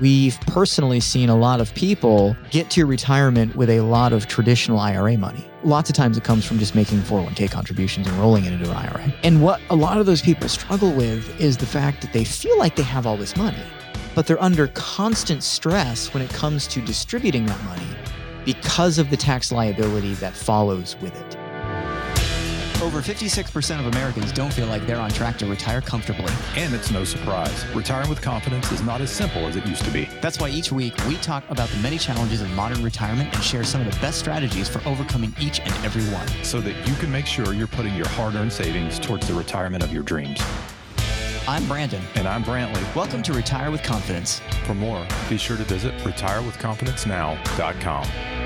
we've personally seen a lot of people get to retirement with a lot of traditional IRA money. Lots of times it comes from just making 401k contributions and rolling it into an IRA. And what a lot of those people struggle with is the fact that they feel like they have all this money, but they're under constant stress when it comes to distributing that money because of the tax liability that follows with it. Over 56% of Americans don't feel like they're on track to retire comfortably. And it's no surprise. Retiring with confidence is not as simple as it used to be. That's why each week we talk about the many challenges of modern retirement and share some of the best strategies for overcoming each and every one. So that you can make sure you're putting your hard earned savings towards the retirement of your dreams. I'm Brandon. And I'm Brantley. Welcome to Retire with Confidence. For more, be sure to visit retirewithconfidencenow.com.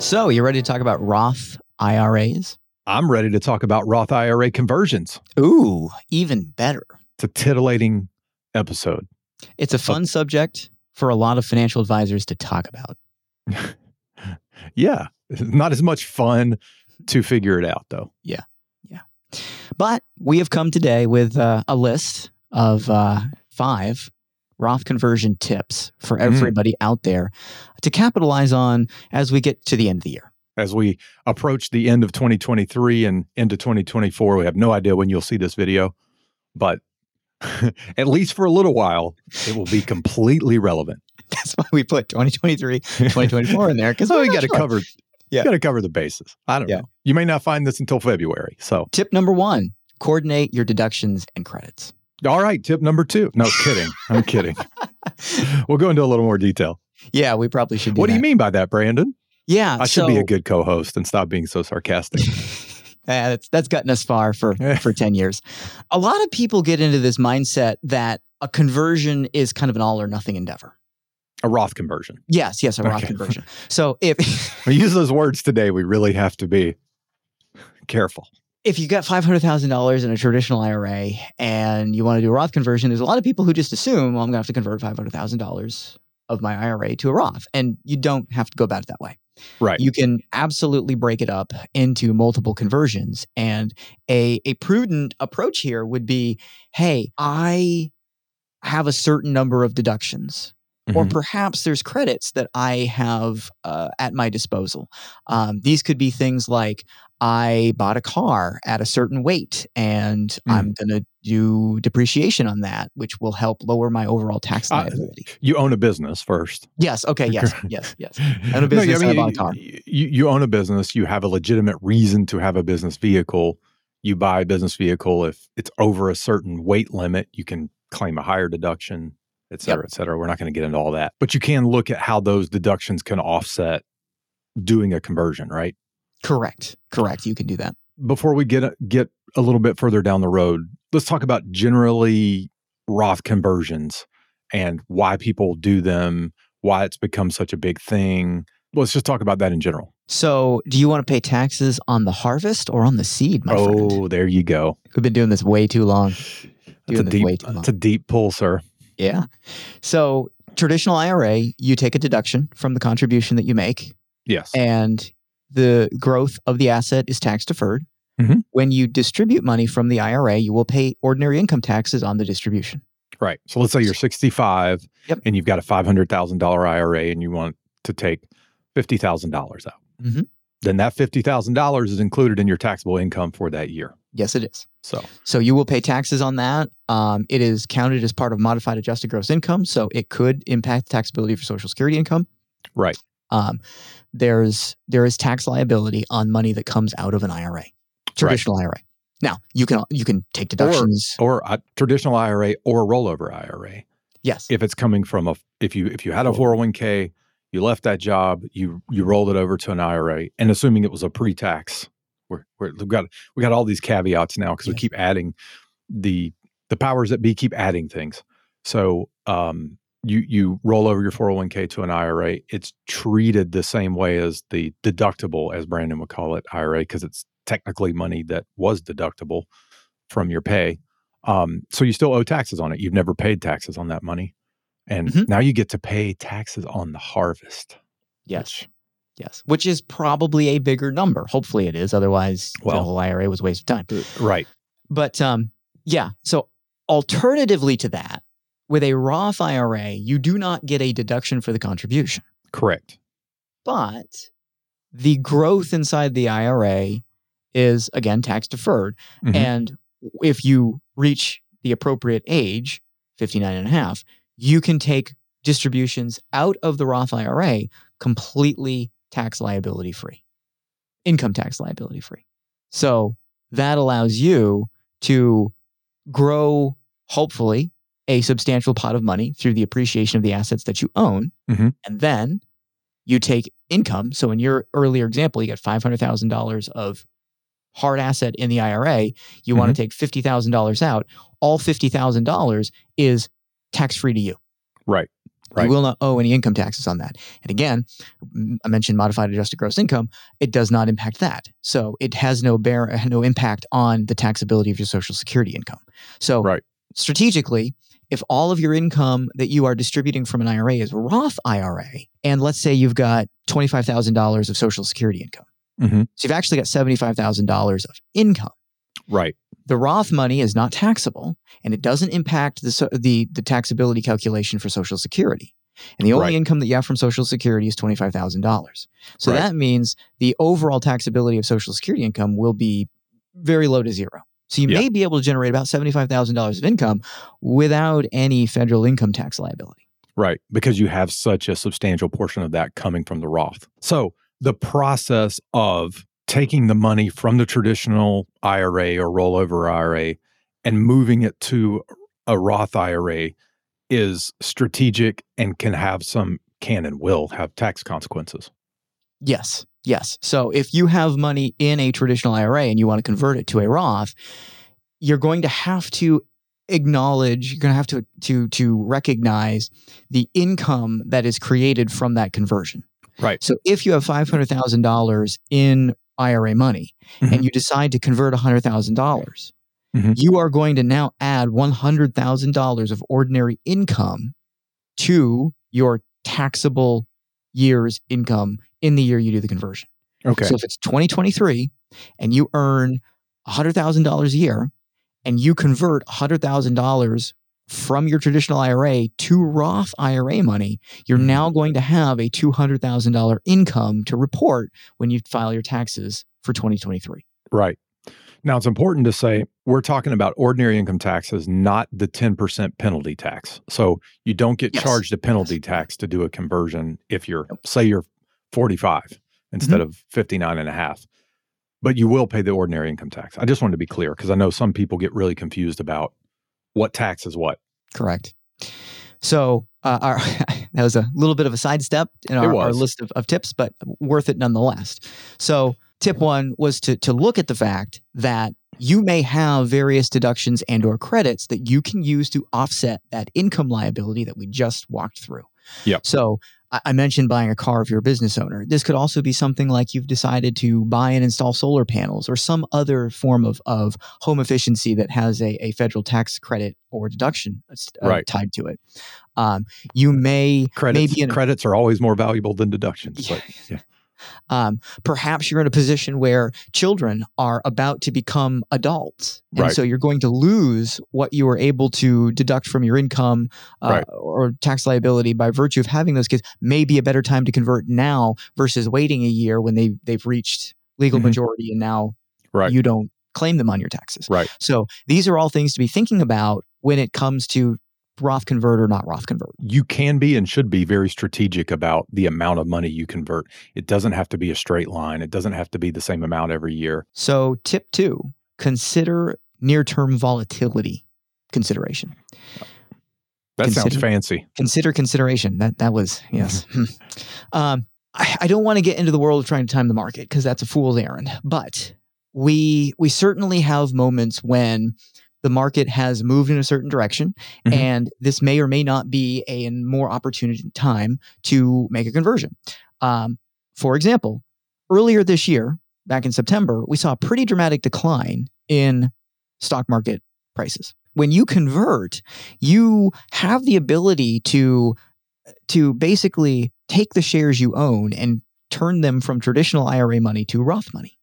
So, you ready to talk about Roth IRAs? I'm ready to talk about Roth IRA conversions. Ooh, even better. It's a titillating episode. It's a fun subject for a lot of financial advisors to talk about. yeah, not as much fun to figure it out, though. Yeah, yeah. But we have come today with uh, a list of uh, five Roth conversion tips for mm. everybody mm. out there to capitalize on as we get to the end of the year. As we approach the end of 2023 and into 2024, we have no idea when you'll see this video, but at least for a little while, it will be completely relevant. That's why we put 2023, 2024 in there because well, we got to sure. cover. Yeah. got to cover the bases. I don't yeah. know. You may not find this until February. So, tip number one coordinate your deductions and credits. All right, tip number two. No kidding. I'm kidding. We'll go into a little more detail. Yeah, we probably should. Do what that. do you mean by that, Brandon? Yeah, I should so, be a good co-host and stop being so sarcastic. yeah, that's that's gotten us far for for ten years. A lot of people get into this mindset that a conversion is kind of an all or nothing endeavor. A Roth conversion. Yes, yes, a Roth okay. conversion. So if we use those words today, we really have to be careful if you got $500,000 in a traditional IRA and you want to do a Roth conversion, there's a lot of people who just assume, well, I'm going to have to convert $500,000 of my IRA to a Roth. And you don't have to go about it that way. Right. You can absolutely break it up into multiple conversions. And a, a prudent approach here would be hey, I have a certain number of deductions. Mm-hmm. Or perhaps there's credits that I have uh, at my disposal. Um, these could be things like I bought a car at a certain weight and mm. I'm going to do depreciation on that, which will help lower my overall tax liability. Uh, you own a business first. Yes. Okay. Yes. yes. Yes. I own a business. No, I, mean, I bought a car. You, you own a business. You have a legitimate reason to have a business vehicle. You buy a business vehicle. If it's over a certain weight limit, you can claim a higher deduction, et cetera, yep. et cetera. We're not going to get into all that, but you can look at how those deductions can offset doing a conversion, right? Correct. Correct. You can do that. Before we get uh, get a little bit further down the road, let's talk about generally Roth conversions and why people do them, why it's become such a big thing. Let's just talk about that in general. So, do you want to pay taxes on the harvest or on the seed, my oh, friend? Oh, there you go. We've been doing this way too long. That's a deep, that's a deep pull, sir. Yeah. So, traditional IRA, you take a deduction from the contribution that you make. Yes. And the growth of the asset is tax deferred. Mm-hmm. When you distribute money from the IRA, you will pay ordinary income taxes on the distribution. Right. So let's say you're 65 yep. and you've got a $500,000 IRA and you want to take $50,000 out. Mm-hmm. Then that $50,000 is included in your taxable income for that year. Yes, it is. So, so you will pay taxes on that. Um, it is counted as part of modified adjusted gross income, so it could impact taxability for Social Security income. Right. Um, there's there is tax liability on money that comes out of an IRA, traditional right. IRA. Now you can you can take deductions or, or a traditional IRA or a rollover IRA. Yes, if it's coming from a if you if you had a four hundred one k, you left that job, you you rolled it over to an IRA, and assuming it was a pre tax, we're, we have got we got all these caveats now because we keep adding the the powers that be keep adding things. So um, you you roll over your 401k to an IRA, it's treated the same way as the deductible, as Brandon would call it, IRA, because it's technically money that was deductible from your pay. Um, so you still owe taxes on it. You've never paid taxes on that money, and mm-hmm. now you get to pay taxes on the harvest. Yes, which, yes, which is probably a bigger number. Hopefully, it is. Otherwise, well, the whole IRA was a waste of time. Right. But um, yeah. So alternatively to that, with a Roth IRA, you do not get a deduction for the contribution, Correct. but the growth inside the IRA is again tax deferred. Mhm. And if you reach the appropriate age, 59 and a half, you can take distributions out of the Roth IRA completely tax liability free, income tax liability free. So that allows you to grow, hopefully, a substantial pot of money through the appreciation of the assets that you own. Mhm. And then you take income. So in your earlier example, you got $500,000 of hard asset in the IRA. You want to take $50,000 out. All $50,000 is tax free to you. Right. Right. You will not owe any income taxes on that. And again, I mentioned modified adjusted gross income. It does not impact that. So it has no bear no impact on the taxability of your social security income. So Right. strategically, if all of your income that you are distributing from an IRA is Roth IRA, and let's say you've got $25,000 of social security income. Mhm. So you've actually got $75,000 of income Right. the Roth money is not taxable and it doesn't impact the, the, the taxability calculation for Social Security. And the only Right. income that you have from Social Security is $25,000. So Right. that means the overall taxability of Social Security income will be very low to zero. So you Yeah. may be able to generate about $75,000 of income without any federal income tax liability. Right. Because you have such a substantial portion of that coming from the Roth. So the process of taking the money from the traditional IRA or rollover IRA and moving it to a Roth IRA is strategic and can have some, can and will have tax consequences. Yes. Yes. So if you have money in a traditional IRA and you want to convert it to a Roth, you're going to have to acknowledge, you're going to have to to to recognize the income that is created from that conversion. Right. So if you have $500,000 in IRA money Mhm. and you decide to convert $100,000, dollars Mhm. you are going to now add $100,000 of ordinary income to your taxable year's income in the year you do the conversion. Okay. So if it's 2023 and you earn $100,000 a year and you convert $100,000 from your traditional IRA to Roth IRA money, you're Mhm. now going to have a $200,000 income to report when you file your taxes for 2023. Right. Now, it's important to say we're talking about ordinary income taxes, not the 10% penalty tax. So you don't get Yes. charged a penalty tax to do a conversion if you're, say, you're 45 instead of 59 and a half. But you will pay the ordinary income tax. I just wanted to be clear because I know some people get really confused about what tax is what. Correct. So uh, our, that was a little bit of a sidestep in our, our list of, of tips, but worth it nonetheless. So tip one was to to look at the fact that you may have various deductions and or credits that you can use to offset that income liability that we just walked through. Yep. So I mentioned buying a car if you're a business owner. This could also be something like you've decided to buy and install solar panels or some other form of, of home efficiency that has a, a federal tax credit or deduction uh, Right. tied to it. Um, you may Credits, maybe in credits are always more valuable than deductions. But yeah. Um, perhaps you're in a position where children are about to become adults. And Right. so you're going to lose what you were able to deduct from your income uh, Right. or tax liability by virtue of having those kids. Maybe a better time to convert now versus waiting a year when they, they've reached legal Mhm. majority and now Right. you don't claim them on your taxes. Right. So these are all things to be thinking about when it comes to Roth convert or not Roth convert. you can be and should be very strategic about the amount of money you convert. It doesn't have to be a straight line. It doesn't have to be the same amount every year. So, tip two consider near term volatility consideration. That sounds fancy. Consider consideration. That that was yes. Hmm. um, I, I don't want to get into the world of trying to time the market because that's a fool's errand. But we we certainly have moments when the market has moved in a certain direction, Mhm. and this may or may not be a more opportunity time to make a conversion. Um, for example, earlier this year, back in September, we saw a pretty dramatic decline in stock market prices. When you convert, you have the ability to to basically take the shares you own and turn them from traditional IRA money to Roth money.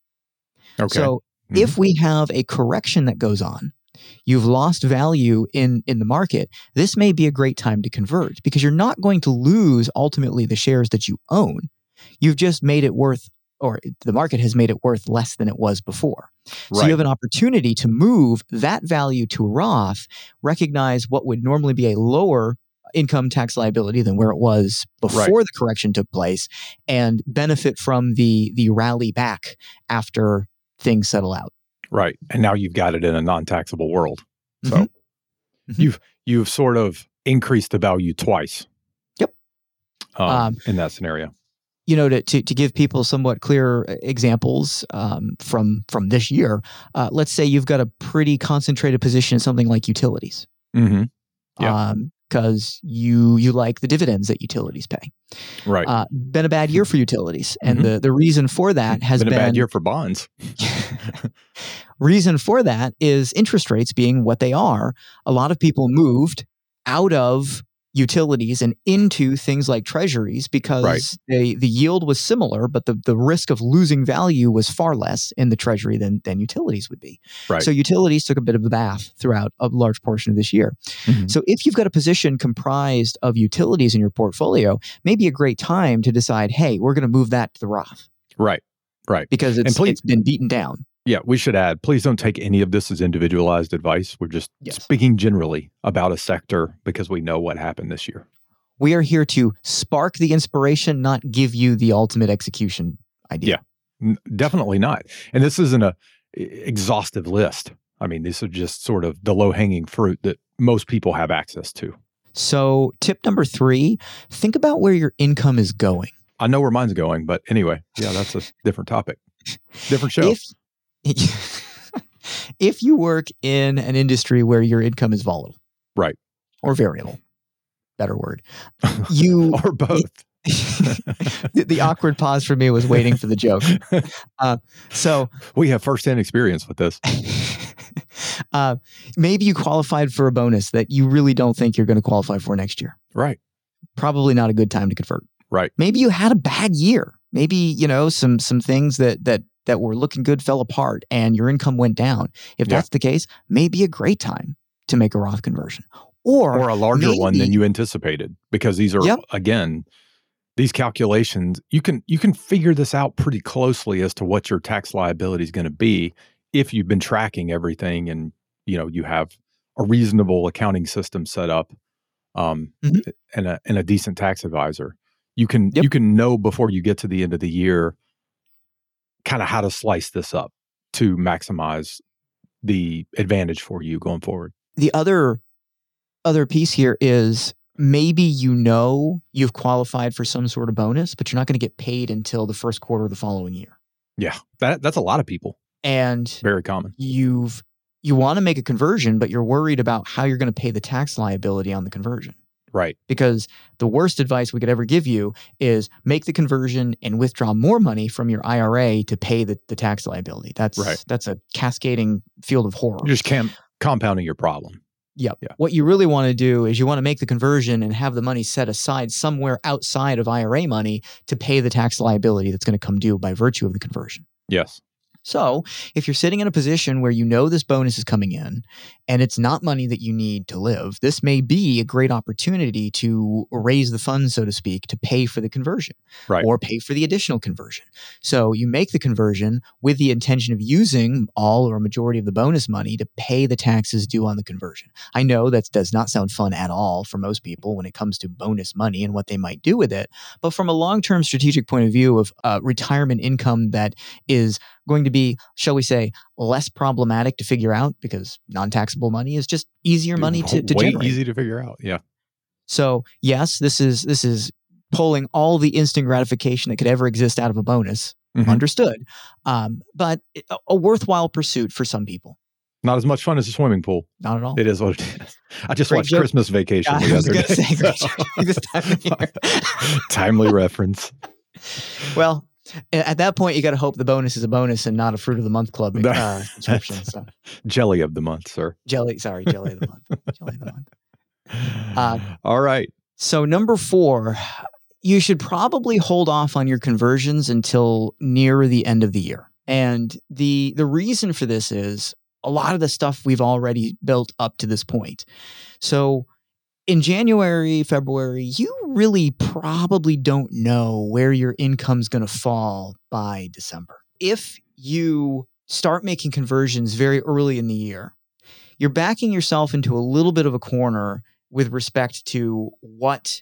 Okay. So Mhm. if we have a correction that goes on, you've lost value in in the market. This may be a great time to convert because you're not going to lose ultimately the shares that you own. You've just made it worth or the market has made it worth less than it was before. So you have an opportunity to move that value to roth recognize what would normally be a lower income tax liability than where it was before Right. the correction took place and benefit from the the rally back after things settle out Right. And now you've got it in a non-taxable world. So Mhm. Mhm. you've you've sort of increased the value twice. Yep. Um, Um, in that scenario. you know, to, to, to give people somewhat clear uh, examples um, from from this year, uh, let's say you've got a pretty concentrated position in something like utilities, hmm Yeah. Because you you like the dividends that utilities pay. Right. Uh, been a bad year for utilities, and Mhm. the the reason for that has been been, a bad year for bonds. reason for that is interest rates being what they are. A lot of people moved out of utilities and into things like treasuries because Right. they, the yield was similar, but the, the risk of losing value was far less in the treasury than, than utilities would be. Right. So utilities took a bit of a bath throughout a large portion of this year. Mhm. So if you've got a position comprised of utilities in your portfolio, maybe a great time to decide, hey, we're going to move that to the Roth Right. Right. because it's, please- it's been beaten down. Yeah, we should add, please don't take any of this as individualized advice. We're just Yes. speaking generally about a sector because we know what happened this year. We are here to spark the inspiration, not give you the ultimate execution idea. N- definitely not. And this isn't a exhaustive list. I mean, these are just sort of the low hanging fruit that most people have access to. So, tip number three think about where your income is going. I know where mine's going, but anyway, yeah, that's a different topic, different show. If, if you work in an industry where your income is volatile, Right. or variable, better word, you or both. the, the awkward pause for me was waiting for the joke. Uh, so, we have firsthand experience with this. uh, maybe you qualified for a bonus that you really don't think you're going to qualify for next year. Right. Probably not a good time to convert. Right. Maybe you had a bad year. Maybe you know some some things that that that were looking good fell apart and your income went down. If Yeah. that's the case, maybe a great time to make a Roth conversion. Or, or a larger one than you anticipated because these are Yep. again these calculations you can you can figure this out pretty closely as to what your tax liability is going to be if you've been tracking everything and you know you have a reasonable accounting system set up um Mhm. and a and a decent tax advisor you can Yep. you can know before you get to the end of the year kind of how to slice this up to maximize the advantage for you going forward the other other piece here is maybe you know you've qualified for some sort of bonus, but you're not going to get paid until the first quarter of the following year. yeah that that's a lot of people And very common you've you want to make a conversion, but you're worried about how you're going to pay the tax liability on the conversion. Right Because the worst advice we could ever give you is make the conversion and withdraw more money from your IRA to pay the, the tax liability. That's Right. that's a cascading field of horror. You're just cam- compounding your problem. Yep. Yeah. What you really want to do is you want to make the conversion and have the money set aside somewhere outside of IRA money to pay the tax liability that's going to come due by virtue of the conversion. Yes. So, if you're sitting in a position where you know this bonus is coming in and it's not money that you need to live, this may be a great opportunity to raise the funds, so to speak, to pay for the conversion Right. or pay for the additional conversion. So, you make the conversion with the intention of using all or a majority of the bonus money to pay the taxes due on the conversion. I know that does not sound fun at all for most people when it comes to bonus money and what they might do with it. But from a long term strategic point of view of uh, retirement income that is going to be, shall we say, less problematic to figure out because non taxable money is just easier money to, to Way generate. easy to figure out. Yeah. So yes, this is this is pulling all the instant gratification that could ever exist out of a bonus. Mhm. Understood, um, but a, a worthwhile pursuit for some people. Not as much fun as a swimming pool. Not at all. It is what it is. I just Great watched joke. Christmas Vacation the was other gonna day. say, so- this time. Timely reference. well, at that point, you got to hope the bonus is a bonus and not a fruit of the month club uh, subscription. So Jelly of the month, sir. jelly, sorry, jelly of the month. jelly of the month. Uh, All right. So number four, you should probably hold off on your conversions until near the end of the year. And the the reason for this is a lot of the stuff we've already built up to this point. So in January, February, you really probably don't know where your income's going to fall by December. If you start making conversions very early in the year, you're backing yourself into a little bit of a corner with respect to what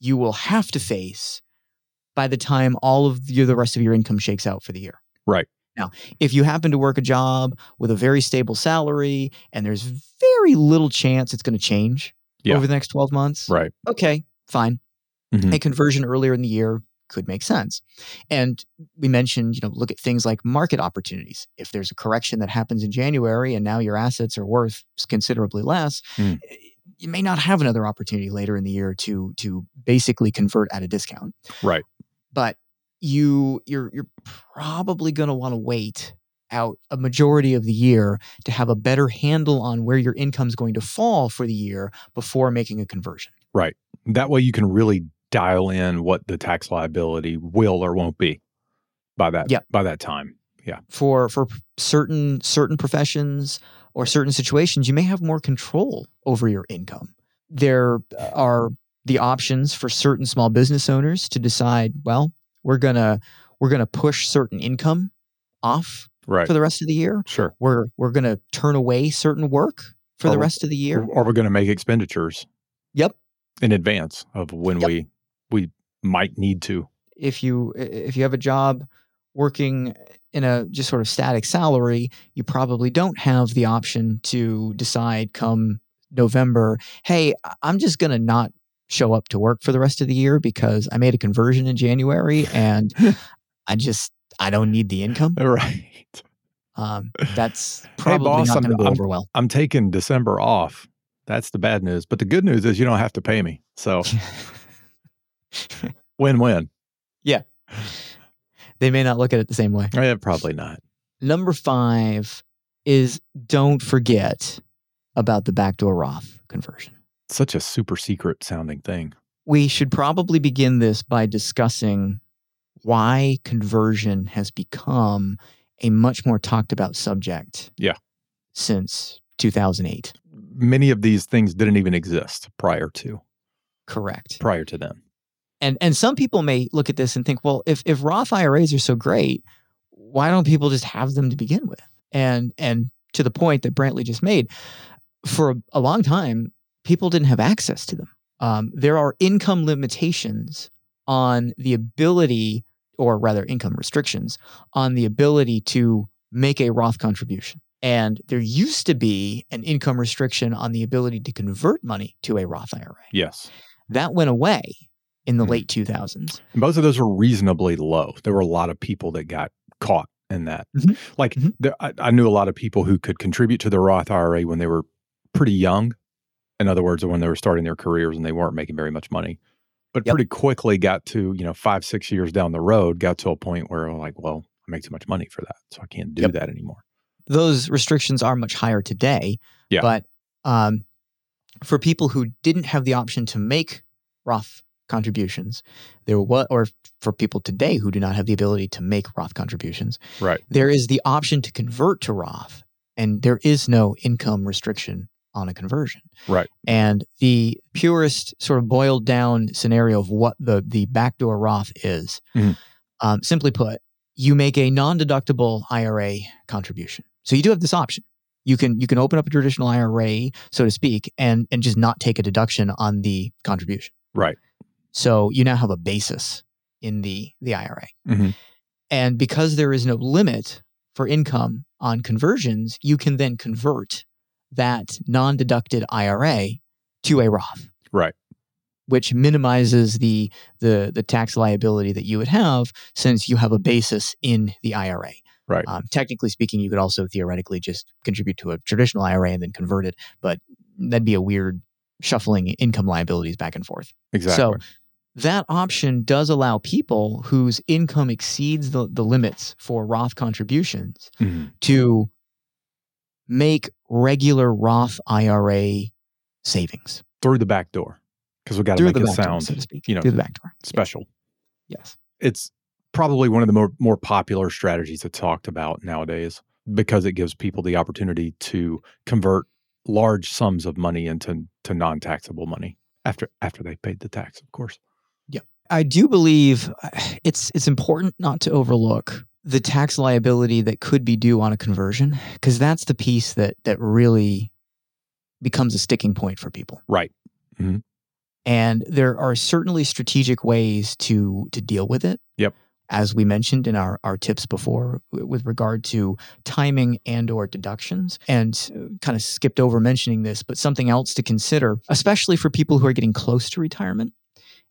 you will have to face by the time all of your, the rest of your income shakes out for the year. Right. Now, if you happen to work a job with a very stable salary and there's very little chance it's going to change Yeah. over the next 12 months, Right. okay, fine. Mhm. A conversion earlier in the year could make sense. And we mentioned, you know, look at things like market opportunities. If there's a correction that happens in January and now your assets are worth considerably less, Mm. you may not have another opportunity later in the year to to basically convert at a discount. Right. But you you're you're probably going to want to wait out a majority of the year to have a better handle on where your income's going to fall for the year before making a conversion. That way you can really dial in what the tax liability will or won't be by that Yep. by that time. Yeah. for for certain certain professions or certain situations you may have more control over your income there uh, are the options for certain small business owners to decide well we're going to we're going to push certain income off Right. for the rest of the year sure. we're we're going to turn away certain work for Or the rest of the year Or, or we're going to make expenditures yep in advance of when Yep. we we might need to. if you if you have a job working in a just sort of static salary, you probably don't have the option to decide come November, hey, I'm just going to not show up to work for the rest of the year because I made a conversion in January and I just I don't need the income. Right. Um, that's probably boss, not going to go I'm- over well. I'm taking December off. That's the bad news. But the good news is you don't have to pay me. So win win. Yeah. They may not look at it the same way. Eh, probably not. Number five is don't forget about the backdoor Roth conversion. Such a super secret sounding thing. we should probably begin this by discussing why conversion has become a much more talked about subject. Yeah. Since 2008. Many of these things didn't even exist prior to Correct. prior to then. And and some people may look at this and think, well, if if Roth IRAs are so great, why don't people just have them to begin with? And and to the point that Brantley just made, for a, a long time, people didn't have access to them. Um, there are income limitations on the ability, or rather, income restrictions on the ability to make a Roth contribution. And there used to be an income restriction on the ability to convert money to a Roth IRA. Yes. That went away in the Mhm. late 2000s. And both of those were reasonably low. There were a lot of people that got caught in that. Mhm. Like Mhm. there, I, I knew a lot of people who could contribute to the Roth IRA when they were pretty young. In other words, when they were starting their careers and they weren't making very much money. But Yep. pretty quickly got to, you know, five, six years down the road, got to a point where I'm like, well, I make too much money for that. So I can't do Yep. that anymore. Those restrictions are much higher today. Yeah. But um, for people who didn't have the option to make Roth contributions, there was, or for people today who do not have the ability to make Roth contributions, Right. there is the option to convert to Roth, and there is no income restriction on a conversion. Right. And the purest sort of boiled down scenario of what the the backdoor Roth is, Mhm. um, simply put, you make a non-deductible IRA contribution. So you do have this option. You can you can open up a traditional IRA, so to speak, and and just not take a deduction on the contribution. Right. So you now have a basis in the the IRA. Mhm. And because there is no limit for income on conversions, you can then convert that non-deducted IRA to a Roth, Right. which minimizes the the the tax liability that you would have since you have a basis in the IRA. Right. Um, technically speaking, you could also theoretically just contribute to a traditional IRA and then convert it, but that'd be a weird shuffling income liabilities back and forth. exactly. So that option does allow people whose income exceeds the, the limits for Roth contributions Mhm. to make regular Roth IRA savings Through the back door. Because we got to make the it back door, sound so to speak. you know, through the back door. special. Yes. it's probably one of the more more popular strategies that's talked about nowadays. because it gives people the opportunity to convert large sums of money into to non-taxable money after after they paid the tax, of course. Yeah. I do believe it's it's important not to overlook the tax liability that could be due on a conversion because that's the piece that that really becomes a sticking point for people. Right. Mm-hmm. And there are certainly strategic ways to to deal with it. Yep. As we mentioned in our, our tips before with regard to timing and or deductions and uh, kind of skipped over mentioning this, but something else to consider, especially for people who are getting close to retirement,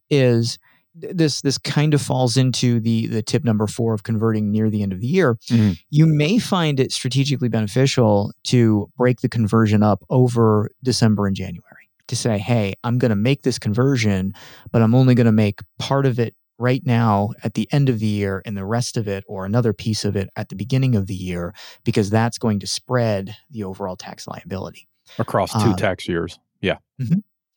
is this this kind of falls into the the tip number four of converting near the end of the year. Mhm. You may find it strategically beneficial to break the conversion up over December and January to say, hey, I'm going to make this conversion, but I'm only going to make part of it right now at the end of the year and the rest of it or another piece of it at the beginning of the year because that's going to spread the overall tax liability Across two Uh, tax years. Yeah.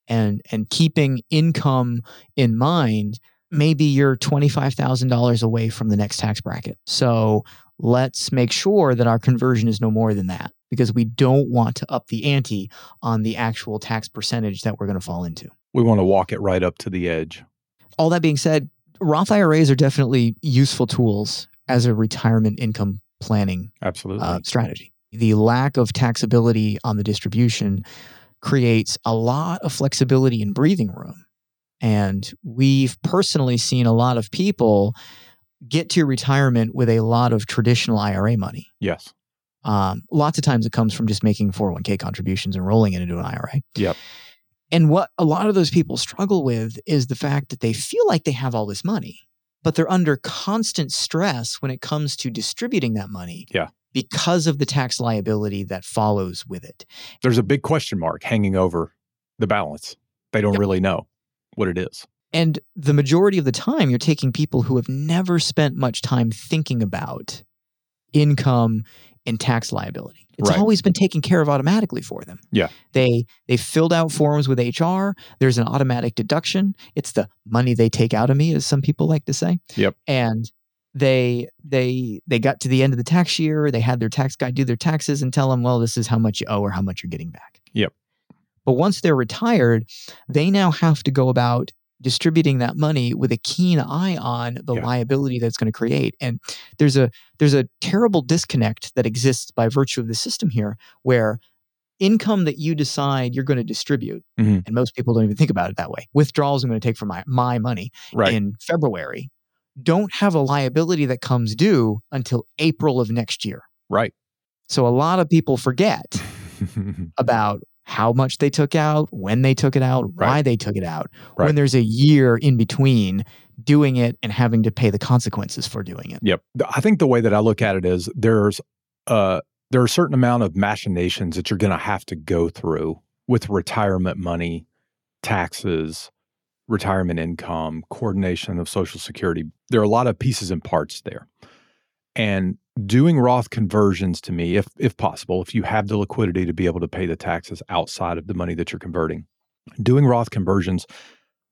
and and keeping income in mind maybe you're $25,000 away from the next tax bracket so let's make sure that our conversion is no more than that because we don't want to up the ante on the actual tax percentage that we're going to fall into We want to walk it right up to the edge. all that being said roth iras are definitely useful tools as a retirement income planning Absolutely. uh, strategy. The lack of taxability on the distribution creates a lot of flexibility and breathing room. And we've personally seen a lot of people get to retirement with a lot of traditional IRA money. yes. Um, lots of times it comes from just making 401k contributions and rolling it into an IRA. Yep. And what a lot of those people struggle with is the fact that they feel like they have all this money, but they're under constant stress when it comes to distributing that money. Yeah. Because of the tax liability that follows with it. There's a big question mark hanging over the balance. They don't Yep. really know what it is. And the majority of the time, you're taking people who have never spent much time thinking about income and tax liability. It's Right. always been taken care of automatically for them. Yeah. They they filled out forms with HR. There's an automatic deduction. It's the money they take out of me, as some people like to say. Yep. And they they they got to the end of the tax year. They had their tax guy do their taxes and tell them, well, this is how much you owe or how much you're getting back. Yep. But once they're retired, they now have to go about distributing that money with a keen eye on the Yeah. liability that's going to create and there's a there's a terrible disconnect that exists by virtue of the system here where income that you decide you're going to distribute Mhm. and most people don't even think about it that way withdrawals i'm going to take from my, my money Right. in february don't have a liability that comes due until april of next year right. so a lot of people forget about how much they took out, when they took it out, why they took it out, Right. when there's a year in between doing it and having to pay the consequences for doing it. Yep. I think the way that I look at it is there's uh there are a certain amount of machinations that you're going to have to go through with retirement money, taxes, retirement income, coordination of social security. There are a lot of pieces and parts there. And doing Roth conversions to me if if possible, if you have the liquidity to be able to pay the taxes outside of the money that you're converting, doing Roth conversions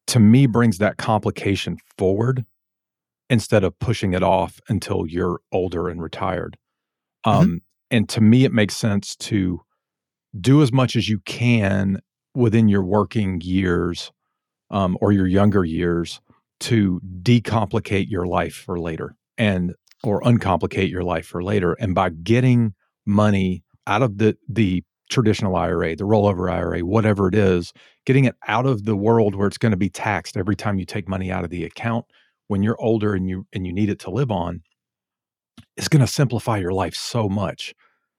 to me brings that complication forward instead of pushing it off until you're older and retired. Um, And to me, it makes sense to do as much as you can within your working years um, or your younger years to decomplicate your life for later and or uncomplicate your life for later. And by getting money out of the the traditional IRA, the rollover IRA, whatever it is, getting it out of the world where it's going to be taxed every time you take money out of the account when you're older and you and you need it to live on is going to simplify your life so much.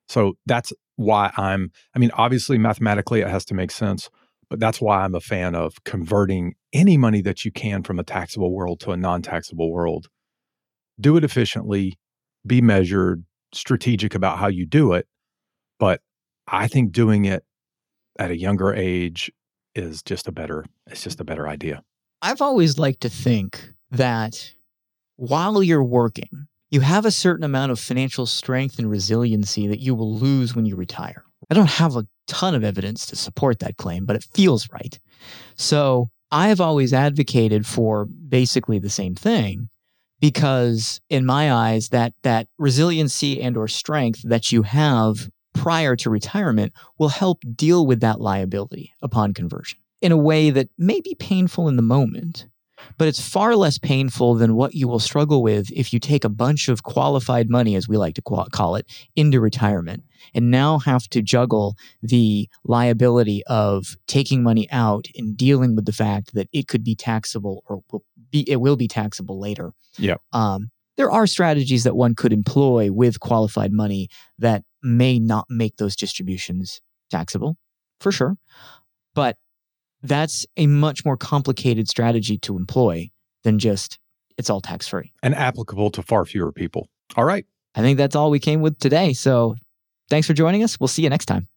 So that's why I'm I mean obviously mathematically it has to make sense, but that's why I'm a fan of converting any money that you can from a taxable world to a non-taxable world. Do it efficiently, be measured, strategic about how you do it, but I think doing it at a younger age is just a better it's just a better idea. I've always liked to think that while you're working, you have a certain amount of financial strength and resiliency that you will lose when you retire. I don't have a ton of evidence to support that claim, but it feels right. So I've always advocated for basically the same thing because in my eyes that that resiliency and or strength that you have prior to retirement will help deal with that liability upon conversion in a way that may be painful in the moment but it's far less painful than what you will struggle with if you take a bunch of qualified money as we like to call it into retirement and now have to juggle the liability of taking money out and dealing with the fact that it could be taxable or will be it will be taxable later. Yeah. Um, there are strategies that one could employ with qualified money that may not make those distributions taxable, for sure. But that's a much more complicated strategy to employ than just it's all tax free and applicable to far fewer people. All right. I think that's all we came with today. So thanks for joining us. We'll see you next time.